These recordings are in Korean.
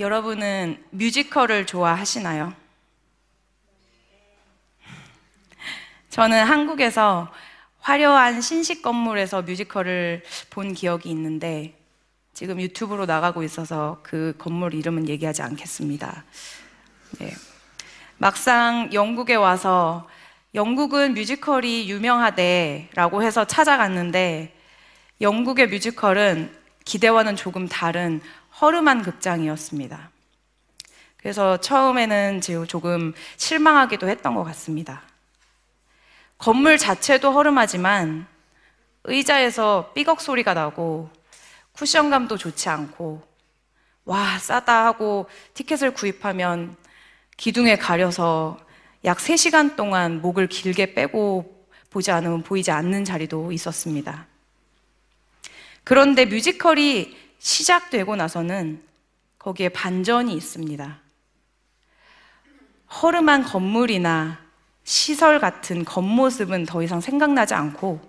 여러분은 뮤지컬을 좋아하시나요? 저는 한국에서 화려한 신식 건물에서 뮤지컬을 본 기억이 있는데 지금 유튜브로 나가고 있어서 그 건물 이름은 얘기하지 않겠습니다. 네. 막상 영국에 와서 영국은 뮤지컬이 유명하대라고 해서 찾아갔는데 영국의 뮤지컬은 기대와는 조금 다른 허름한 극장이었습니다. 그래서 처음에는 조금 실망하기도 했던 것 같습니다. 건물 자체도 허름하지만 의자에서 삐걱 소리가 나고 쿠션감도 좋지 않고 와 싸다 하고 티켓을 구입하면 기둥에 가려서 약 3시간 동안 목을 길게 빼고 보지 않으면 보이지 않는 자리도 있었습니다. 그런데 뮤지컬이 시작되고 나서는 거기에 반전이 있습니다. 허름한 건물이나 시설 같은 겉모습은 더 이상 생각나지 않고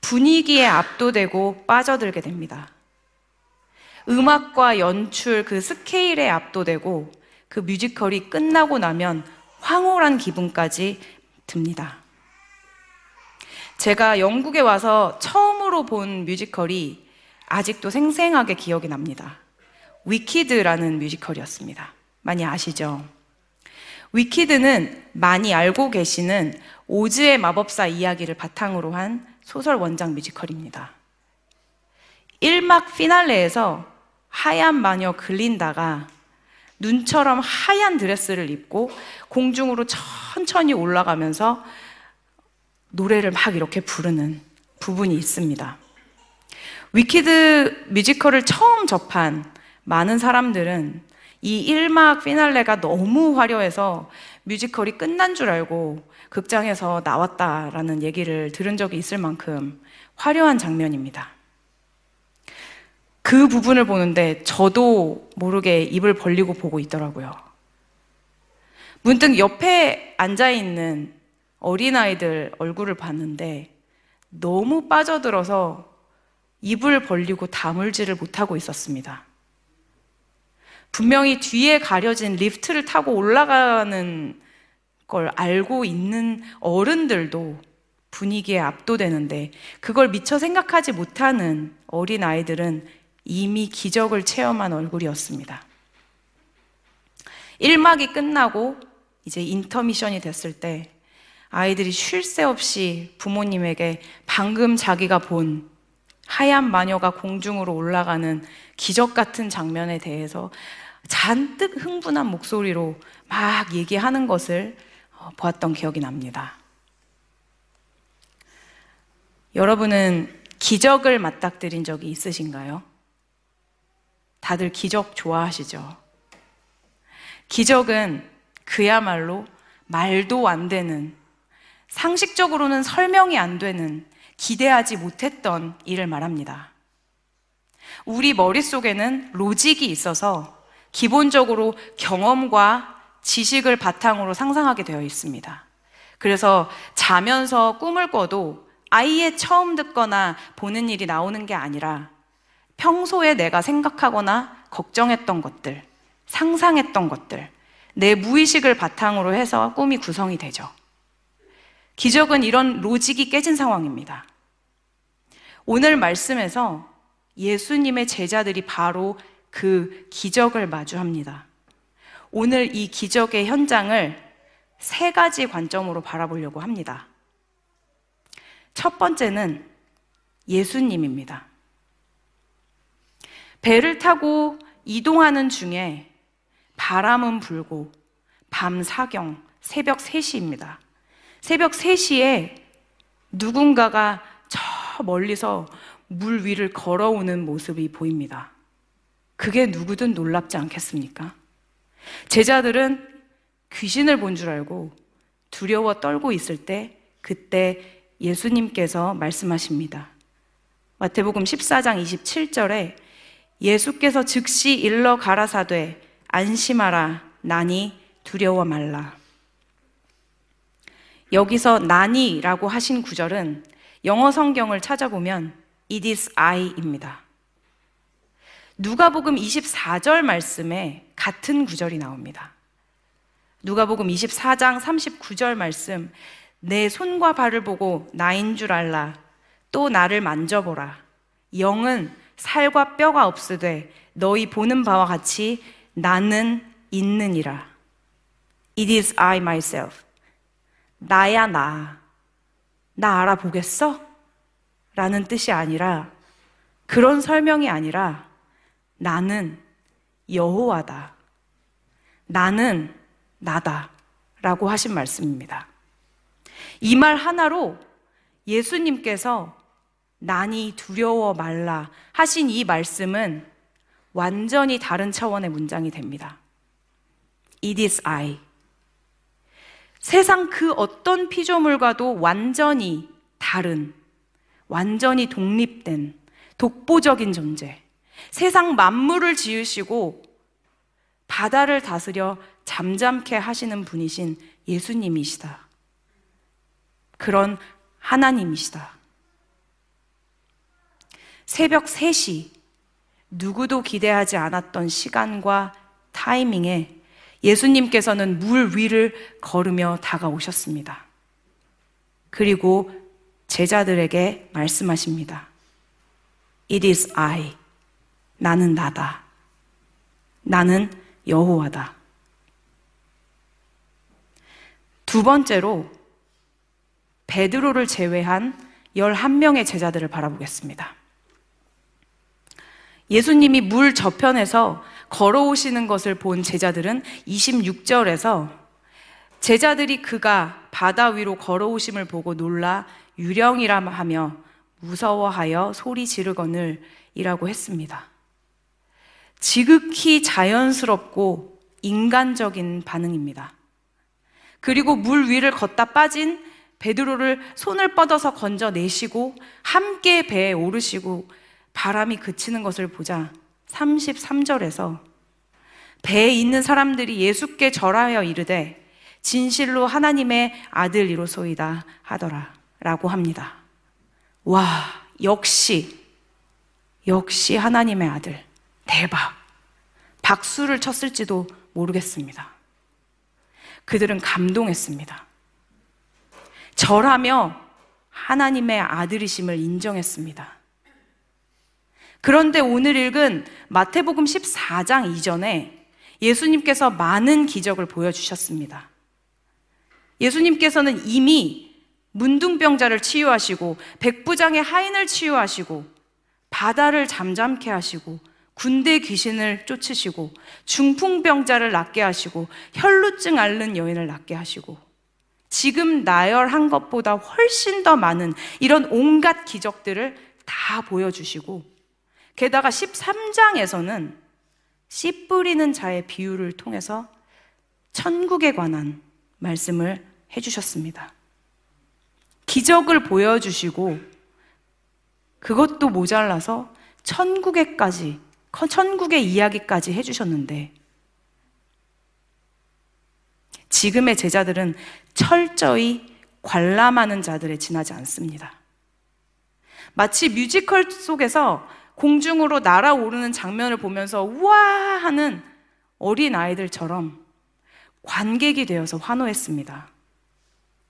분위기에 압도되고 빠져들게 됩니다. 음악과 연출, 그 스케일에 압도되고 그 뮤지컬이 끝나고 나면 황홀한 기분까지 듭니다. 제가 영국에 와서 처음으로 본 뮤지컬이 아직도 생생하게 기억이 납니다. 위키드라는 뮤지컬이었습니다. 많이 아시죠? 위키드는 많이 알고 계시는 오즈의 마법사 이야기를 바탕으로 한 소설 원작 뮤지컬입니다. 1막 피날레에서 하얀 마녀 글린다가 눈처럼 하얀 드레스를 입고 공중으로 천천히 올라가면서 노래를 막 이렇게 부르는 부분이 있습니다. 위키드 뮤지컬을 처음 접한 많은 사람들은 이 1막 피날레가 너무 화려해서 뮤지컬이 끝난 줄 알고 극장에서 나왔다라는 얘기를 들은 적이 있을 만큼 화려한 장면입니다. 그 부분을 보는데 저도 모르게 입을 벌리고 보고 있더라고요. 문득 옆에 앉아있는 어린아이들 얼굴을 봤는데 너무 빠져들어서 입을 벌리고 다물지를 못하고 있었습니다. 분명히 뒤에 가려진 리프트를 타고 올라가는 걸 알고 있는 어른들도 분위기에 압도되는데 그걸 미처 생각하지 못하는 어린 아이들은 이미 기적을 체험한 얼굴이었습니다. 1막이 끝나고 이제 인터미션이 됐을 때 아이들이 쉴 새 없이 부모님에게 방금 자기가 본 하얀 마녀가 공중으로 올라가는 기적 같은 장면에 대해서 잔뜩 흥분한 목소리로 막 얘기하는 것을 어, 보았던 기억이 납니다. 여러분은 기적을 맞닥뜨린 적이 있으신가요? 다들 기적 좋아하시죠? 기적은 그야말로 말도 안 되는, 상식적으로는 설명이 안 되는, 기대하지 못했던 일을 말합니다. 우리 머릿속에는 로직이 있어서 기본적으로 경험과 지식을 바탕으로 상상하게 되어 있습니다. 그래서 자면서 꿈을 꿔도 아예 처음 듣거나 보는 일이 나오는 게 아니라 평소에 내가 생각하거나 걱정했던 것들, 상상했던 것들, 내 무의식을 바탕으로 해서 꿈이 구성이 되죠. 기적은 이런 로직이 깨진 상황입니다. 오늘 말씀에서 예수님의 제자들이 바로 그 기적을 마주합니다. 오늘 이 기적의 현장을 세 가지 관점으로 바라보려고 합니다. 첫 번째는 예수님입니다. 배를 타고 이동하는 중에 바람은 불고 밤 사경 새벽 3시입니다. 새벽 3시에 누군가가 저 멀리서 물 위를 걸어오는 모습이 보입니다. 그게 누구든 놀랍지 않겠습니까? 제자들은 귀신을 본 줄 알고 두려워 떨고 있을 때 그때 예수님께서 말씀하십니다. 마태복음 14장 27절에 예수께서 즉시 일러 가라사되 안심하라 나니 두려워 말라. 여기서 나니라고 하신 구절은 영어 성경을 찾아보면 it is I입니다. 누가복음 24절 말씀에 같은 구절이 나옵니다. 누가복음 24장 39절 말씀 내 손과 발을 보고 나인 줄 알라 또 나를 만져보라 영은 살과 뼈가 없으되 너희 보는 바와 같이 나는 있느니라 It is I myself 나야 나. 나 알아보겠어? 라는 뜻이 아니라 그런 설명이 아니라 나는 여호와다. 나는 나다. 라고 하신 말씀입니다. 이 말 하나로 예수님께서 난이 두려워 말라 하신 이 말씀은 완전히 다른 차원의 문장이 됩니다. It is I. 세상 그 어떤 피조물과도 완전히 다른, 완전히 독립된, 독보적인 존재. 세상 만물을 지으시고 바다를 다스려 잠잠케 하시는 분이신 예수님이시다. 그런 하나님이시다. 새벽 3시, 누구도 기대하지 않았던 시간과 타이밍에 예수님께서는 물 위를 걸으며 다가오셨습니다. 그리고 제자들에게 말씀하십니다. It is I. 나는 나다. 나는 여호와다. 두 번째로 베드로를 제외한 11명의 제자들을 바라보겠습니다. 예수님이 물 저편에서 걸어오시는 것을 본 제자들은 26절에서 제자들이 그가 바다 위로 걸어오심을 보고 놀라 유령이라 하며 무서워하여 소리 지르거늘 이라고 했습니다. 지극히 자연스럽고 인간적인 반응입니다. 그리고 물 위를 걷다 빠진 베드로를 손을 뻗어서 건져내시고 함께 배에 오르시고 바람이 그치는 것을 보자 33절에서 배에 있는 사람들이 예수께 절하여 이르되 진실로 하나님의 아들이로소이다 하더라 라고 합니다. 와, 역시, 역시 하나님의 아들. 대박. 박수를 쳤을지도 모르겠습니다. 그들은 감동했습니다. 절하며 하나님의 아들이심을 인정했습니다. 그런데 오늘 읽은 마태복음 14장 이전에 예수님께서 많은 기적을 보여주셨습니다. 예수님께서는 이미 문둥병자를 치유하시고 백부장의 하인을 치유하시고 바다를 잠잠케 하시고 군대 귀신을 쫓으시고 중풍병자를 낫게 하시고 혈루증 앓는 여인을 낫게 하시고 지금 나열한 것보다 훨씬 더 많은 이런 온갖 기적들을 다 보여주시고 게다가 13장에서는 씨 뿌리는 자의 비유를 통해서 천국에 관한 말씀을 해주셨습니다. 기적을 보여주시고 그것도 모자라서 천국에까지, 천국의 이야기까지 해주셨는데 지금의 제자들은 철저히 관람하는 자들에 지나지 않습니다. 마치 뮤지컬 속에서 공중으로 날아오르는 장면을 보면서 우와 하는 어린 아이들처럼 관객이 되어서 환호했습니다.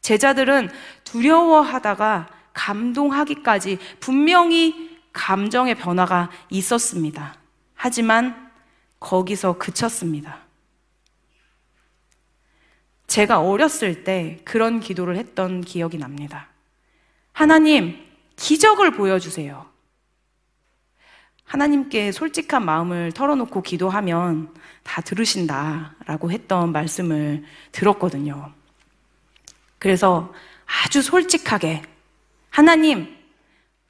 제자들은 두려워하다가 감동하기까지 분명히 감정의 변화가 있었습니다. 하지만 거기서 그쳤습니다. 제가 어렸을 때 그런 기도를 했던 기억이 납니다. 하나님, 기적을 보여주세요. 하나님께 솔직한 마음을 털어놓고 기도하면 다 들으신다라고 했던 말씀을 들었거든요. 그래서 아주 솔직하게 하나님,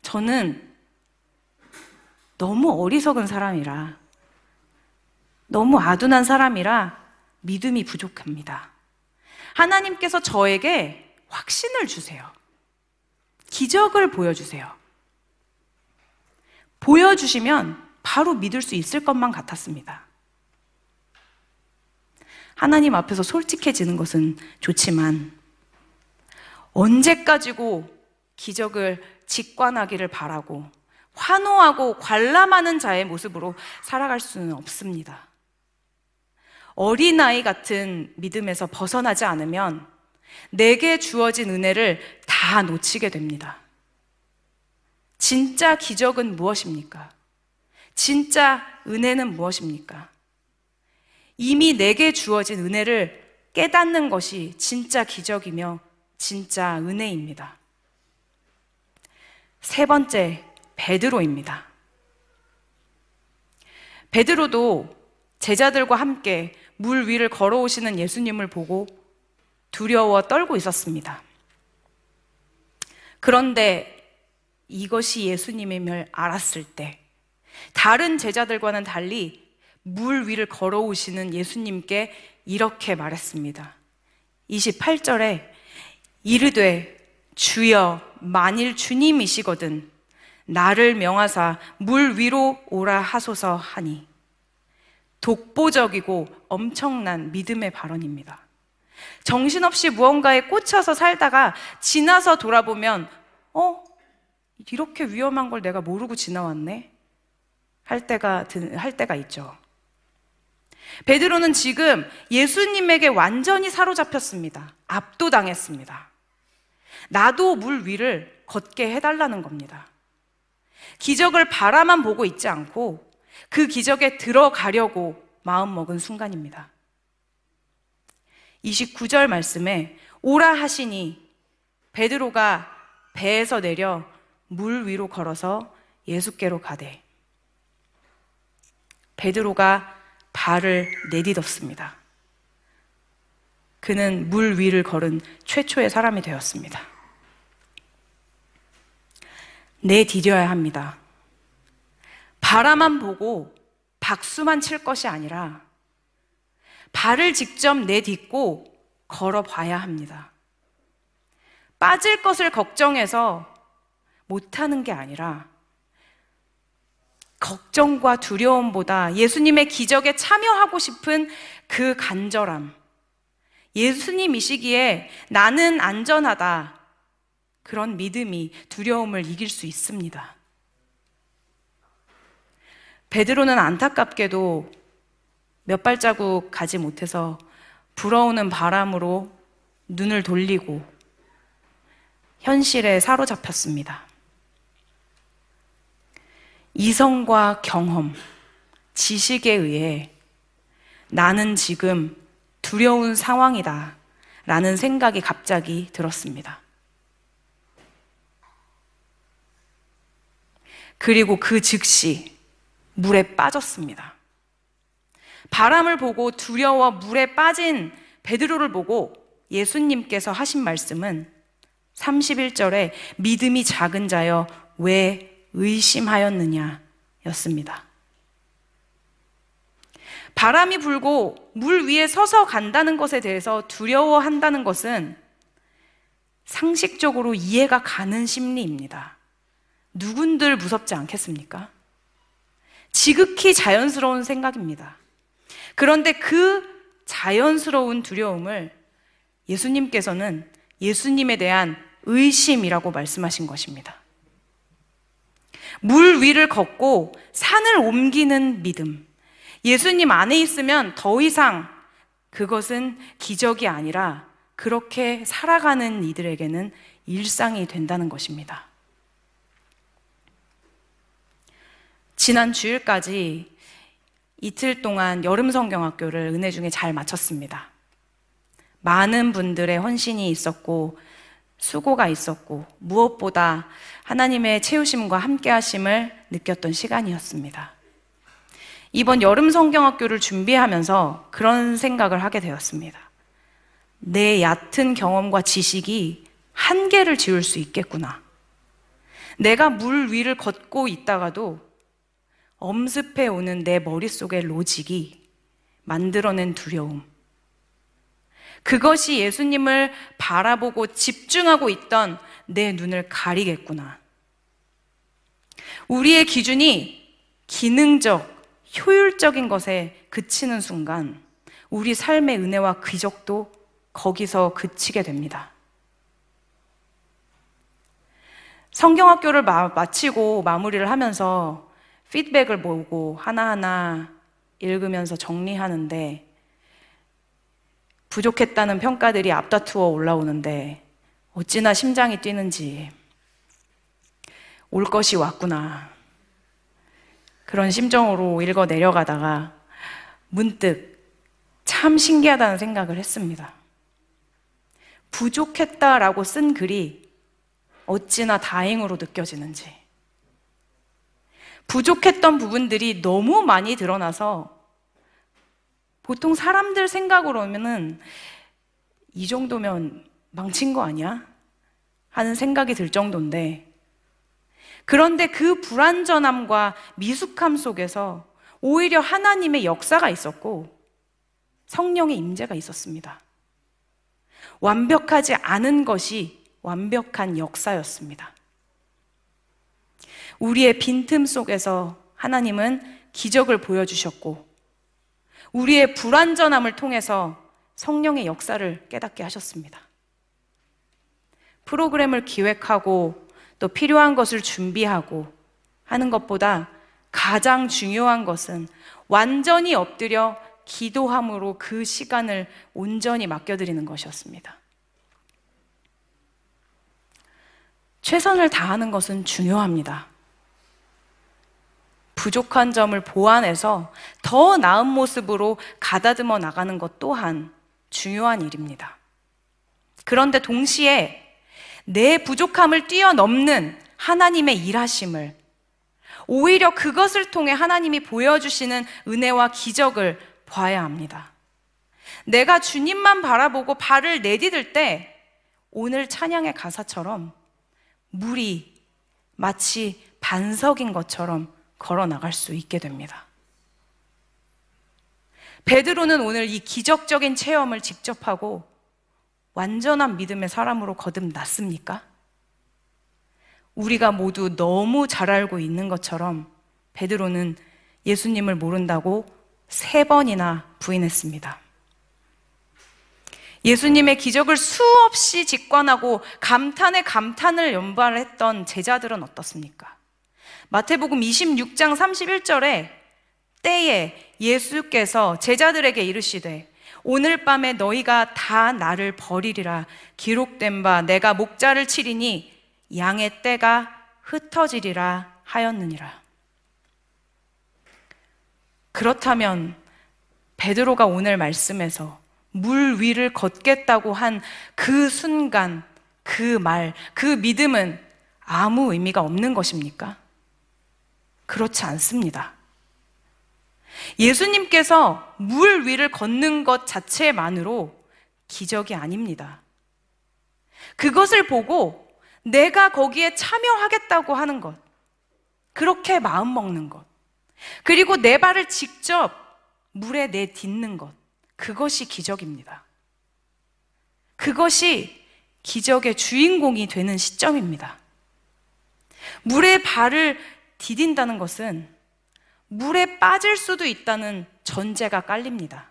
저는 너무 어리석은 사람이라 너무 아둔한 사람이라 믿음이 부족합니다. 하나님께서 저에게 확신을 주세요. 기적을 보여주세요. 보여주시면 바로 믿을 수 있을 것만 같았습니다. 하나님 앞에서 솔직해지는 것은 좋지만 언제까지고 기적을 직관하기를 바라고 환호하고 관람하는 자의 모습으로 살아갈 수는 없습니다. 어린아이 같은 믿음에서 벗어나지 않으면 내게 주어진 은혜를 다 놓치게 됩니다. 진짜 기적은 무엇입니까? 진짜 은혜는 무엇입니까? 이미 내게 주어진 은혜를 깨닫는 것이 진짜 기적이며 진짜 은혜입니다. 세 번째, 베드로입니다. 베드로도 제자들과 함께 물 위를 걸어오시는 예수님을 보고 두려워 떨고 있었습니다. 그런데 이것이 예수님임을 알았을 때 다른 제자들과는 달리 물 위를 걸어오시는 예수님께 이렇게 말했습니다. 28절에 이르되 주여 만일 주님이시거든 나를 명하사 물 위로 오라 하소서 하니 독보적이고 엄청난 믿음의 발언입니다. 정신없이 무언가에 꽂혀서 살다가 지나서 돌아보면 어? 이렇게 위험한 걸 내가 모르고 지나왔네? 할 때가 할 때가 있죠. 베드로는 지금 예수님에게 완전히 사로잡혔습니다. 압도당했습니다. 나도 물 위를 걷게 해달라는 겁니다. 기적을 바라만 보고 있지 않고 그 기적에 들어가려고 마음먹은 순간입니다. 29절 말씀에 오라 하시니 베드로가 배에서 내려 물 위로 걸어서 예수께로 가되 베드로가 발을 내딛었습니다. 그는 물 위를 걸은 최초의 사람이 되었습니다. 내디뎌야 합니다. 바라만 보고 박수만 칠 것이 아니라 발을 직접 내딛고 걸어봐야 합니다. 빠질 것을 걱정해서 못하는 게 아니라 걱정과 두려움보다 예수님의 기적에 참여하고 싶은 그 간절함. 예수님이시기에 나는 안전하다. 그런 믿음이 두려움을 이길 수 있습니다. 베드로는 안타깝게도 몇 발자국 가지 못해서 불어오는 바람으로 눈을 돌리고 현실에 사로잡혔습니다. 이성과 경험, 지식에 의해 나는 지금 두려운 상황이다. 라는 생각이 갑자기 들었습니다. 그리고 그 즉시 물에 빠졌습니다. 바람을 보고 두려워 물에 빠진 베드로를 보고 예수님께서 하신 말씀은 31절에 믿음이 작은 자여 왜 의심하였느냐 였습니다. 바람이 불고 물 위에 서서 간다는 것에 대해서 두려워한다는 것은 상식적으로 이해가 가는 심리입니다. 누군들 무섭지 않겠습니까? 지극히 자연스러운 생각입니다. 그런데 그 자연스러운 두려움을 예수님께서는 예수님에 대한 의심이라고 말씀하신 것입니다. 물 위를 걷고 산을 옮기는 믿음. 예수님 안에 있으면 더 이상 그것은 기적이 아니라 그렇게 살아가는 이들에게는 일상이 된다는 것입니다. 지난 주일까지 이틀 동안 여름 성경학교를 은혜 중에 잘 마쳤습니다. 많은 분들의 헌신이 있었고 수고가 있었고 무엇보다 하나님의 채우심과 함께 하심을 느꼈던 시간이었습니다. 이번 여름 성경학교를 준비하면서 그런 생각을 하게 되었습니다. 내 얕은 경험과 지식이 한계를 지울 수 있겠구나. 내가 물 위를 걷고 있다가도 엄습해 오는 내 머릿속의 로직이 만들어낸 두려움. 그것이 예수님을 바라보고 집중하고 있던 내 눈을 가리겠구나. 우리의 기준이 기능적, 효율적인 것에 그치는 순간 우리 삶의 은혜와 귀적도 거기서 그치게 됩니다. 성경학교를 마, 마치고 마무리를 하면서 피드백을 모으고 하나하나 읽으면서 정리하는데 부족했다는 평가들이 앞다투어 올라오는데 어찌나 심장이 뛰는지 올 것이 왔구나. 그런 심정으로 읽어 내려가다가 문득 참 신기하다는 생각을 했습니다. 부족했다라고 쓴 글이 어찌나 다행으로 느껴지는지. 부족했던 부분들이 너무 많이 드러나서 보통 사람들 생각으로는 이 정도면 망친 거 아니야? 하는 생각이 들 정도인데 그런데 그 불완전함과 미숙함 속에서 오히려 하나님의 역사가 있었고 성령의 임재가 있었습니다. 완벽하지 않은 것이 완벽한 역사였습니다. 우리의 빈틈 속에서 하나님은 기적을 보여주셨고, 우리의 불완전함을 통해서 성령의 역사를 깨닫게 하셨습니다. 프로그램을 기획하고 또 필요한 것을 준비하고 하는 것보다 가장 중요한 것은 완전히 엎드려 기도함으로 그 시간을 온전히 맡겨드리는 것이었습니다. 최선을 다하는 것은 중요합니다. 부족한 점을 보완해서 더 나은 모습으로 가다듬어 나가는 것 또한 중요한 일입니다. 그런데 동시에 내 부족함을 뛰어넘는 하나님의 일하심을 오히려 그것을 통해 하나님이 보여주시는 은혜와 기적을 봐야 합니다. 내가 주님만 바라보고 발을 내디딜 때 오늘 찬양의 가사처럼 물이 마치 반석인 것처럼 걸어 나갈 수 있게 됩니다. 베드로는 오늘 이 기적적인 체험을 직접 하고 완전한 믿음의 사람으로 거듭났습니까? 우리가 모두 너무 잘 알고 있는 것처럼 베드로는 예수님을 모른다고 세 번이나 부인했습니다. 예수님의 기적을 수없이 직관하고 감탄에 감탄을 연발했던 제자들은 어떻습니까? 마태복음 26장 31절에 때에 예수께서 제자들에게 이르시되 오늘 밤에 너희가 다 나를 버리리라 기록된 바 내가 목자를 치리니 양의 때가 흩어지리라 하였느니라. 그렇다면 베드로가 오늘 말씀에서 물 위를 걷겠다고 한 그 순간, 그 말, 그 믿음은 아무 의미가 없는 것입니까? 그렇지 않습니다. 예수님께서 물 위를 걷는 것 자체만으로 기적이 아닙니다. 그것을 보고 내가 거기에 참여하겠다고 하는 것, 그렇게 마음 먹는 것, 그리고 내 발을 직접 물에 내딛는 것. 그것이 기적입니다. 그것이 기적의 주인공이 되는 시점입니다. 물에 발을 디딘다는 것은 물에 빠질 수도 있다는 전제가 깔립니다.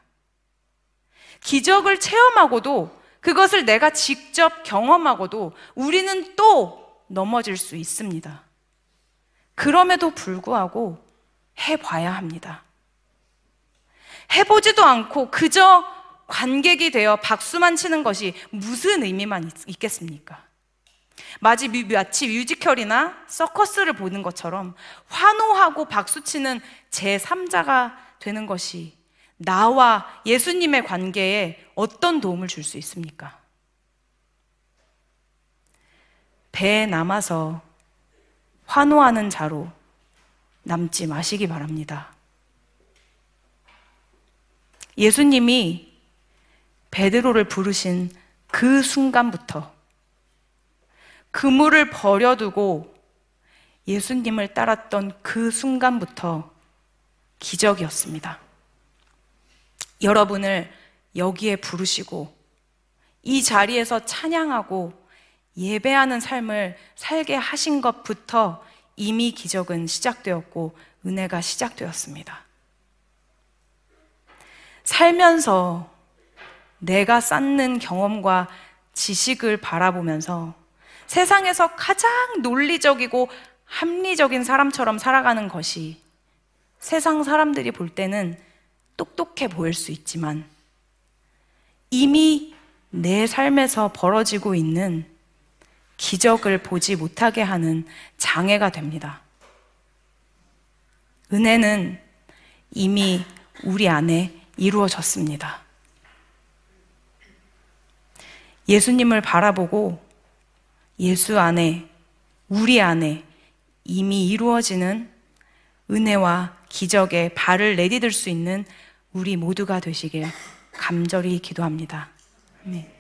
기적을 체험하고도 그것을 내가 직접 경험하고도 우리는 또 넘어질 수 있습니다. 그럼에도 불구하고 해봐야 합니다. 해보지도 않고 그저 관객이 되어 박수만 치는 것이 무슨 의미만 있, 겠습니까 마치, 마치 뮤지컬이나 서커스를 보는 것처럼 환호하고 박수치는 제3자가 되는 것이 나와 예수님의 관계에 어떤 도움을 줄 수 있습니까? 배에 남아서 환호하는 자로 남지 마시기 바랍니다. 예수님이 베드로를 부르신 그 순간부터 그물을 버려두고 예수님을 따랐던 그 순간부터 기적이었습니다. 여러분을 여기에 부르시고 이 자리에서 찬양하고 예배하는 삶을 살게 하신 것부터 이미 기적은 시작되었고 은혜가 시작되었습니다. 살면서 내가 쌓는 경험과 지식을 바라보면서 세상에서 가장 논리적이고 합리적인 사람처럼 살아가는 것이 세상 사람들이 볼 때는 똑똑해 보일 수 있지만 이미 내 삶에서 벌어지고 있는 기적을 보지 못하게 하는 장애가 됩니다. 은혜는 이미 우리 안에 이루어졌습니다. 예수님을 바라보고 예수 안에, 우리 안에 이미 이루어지는 은혜와 기적에 발을 내디딜 수 있는 우리 모두가 되시길 감절히 기도합니다. 아멘.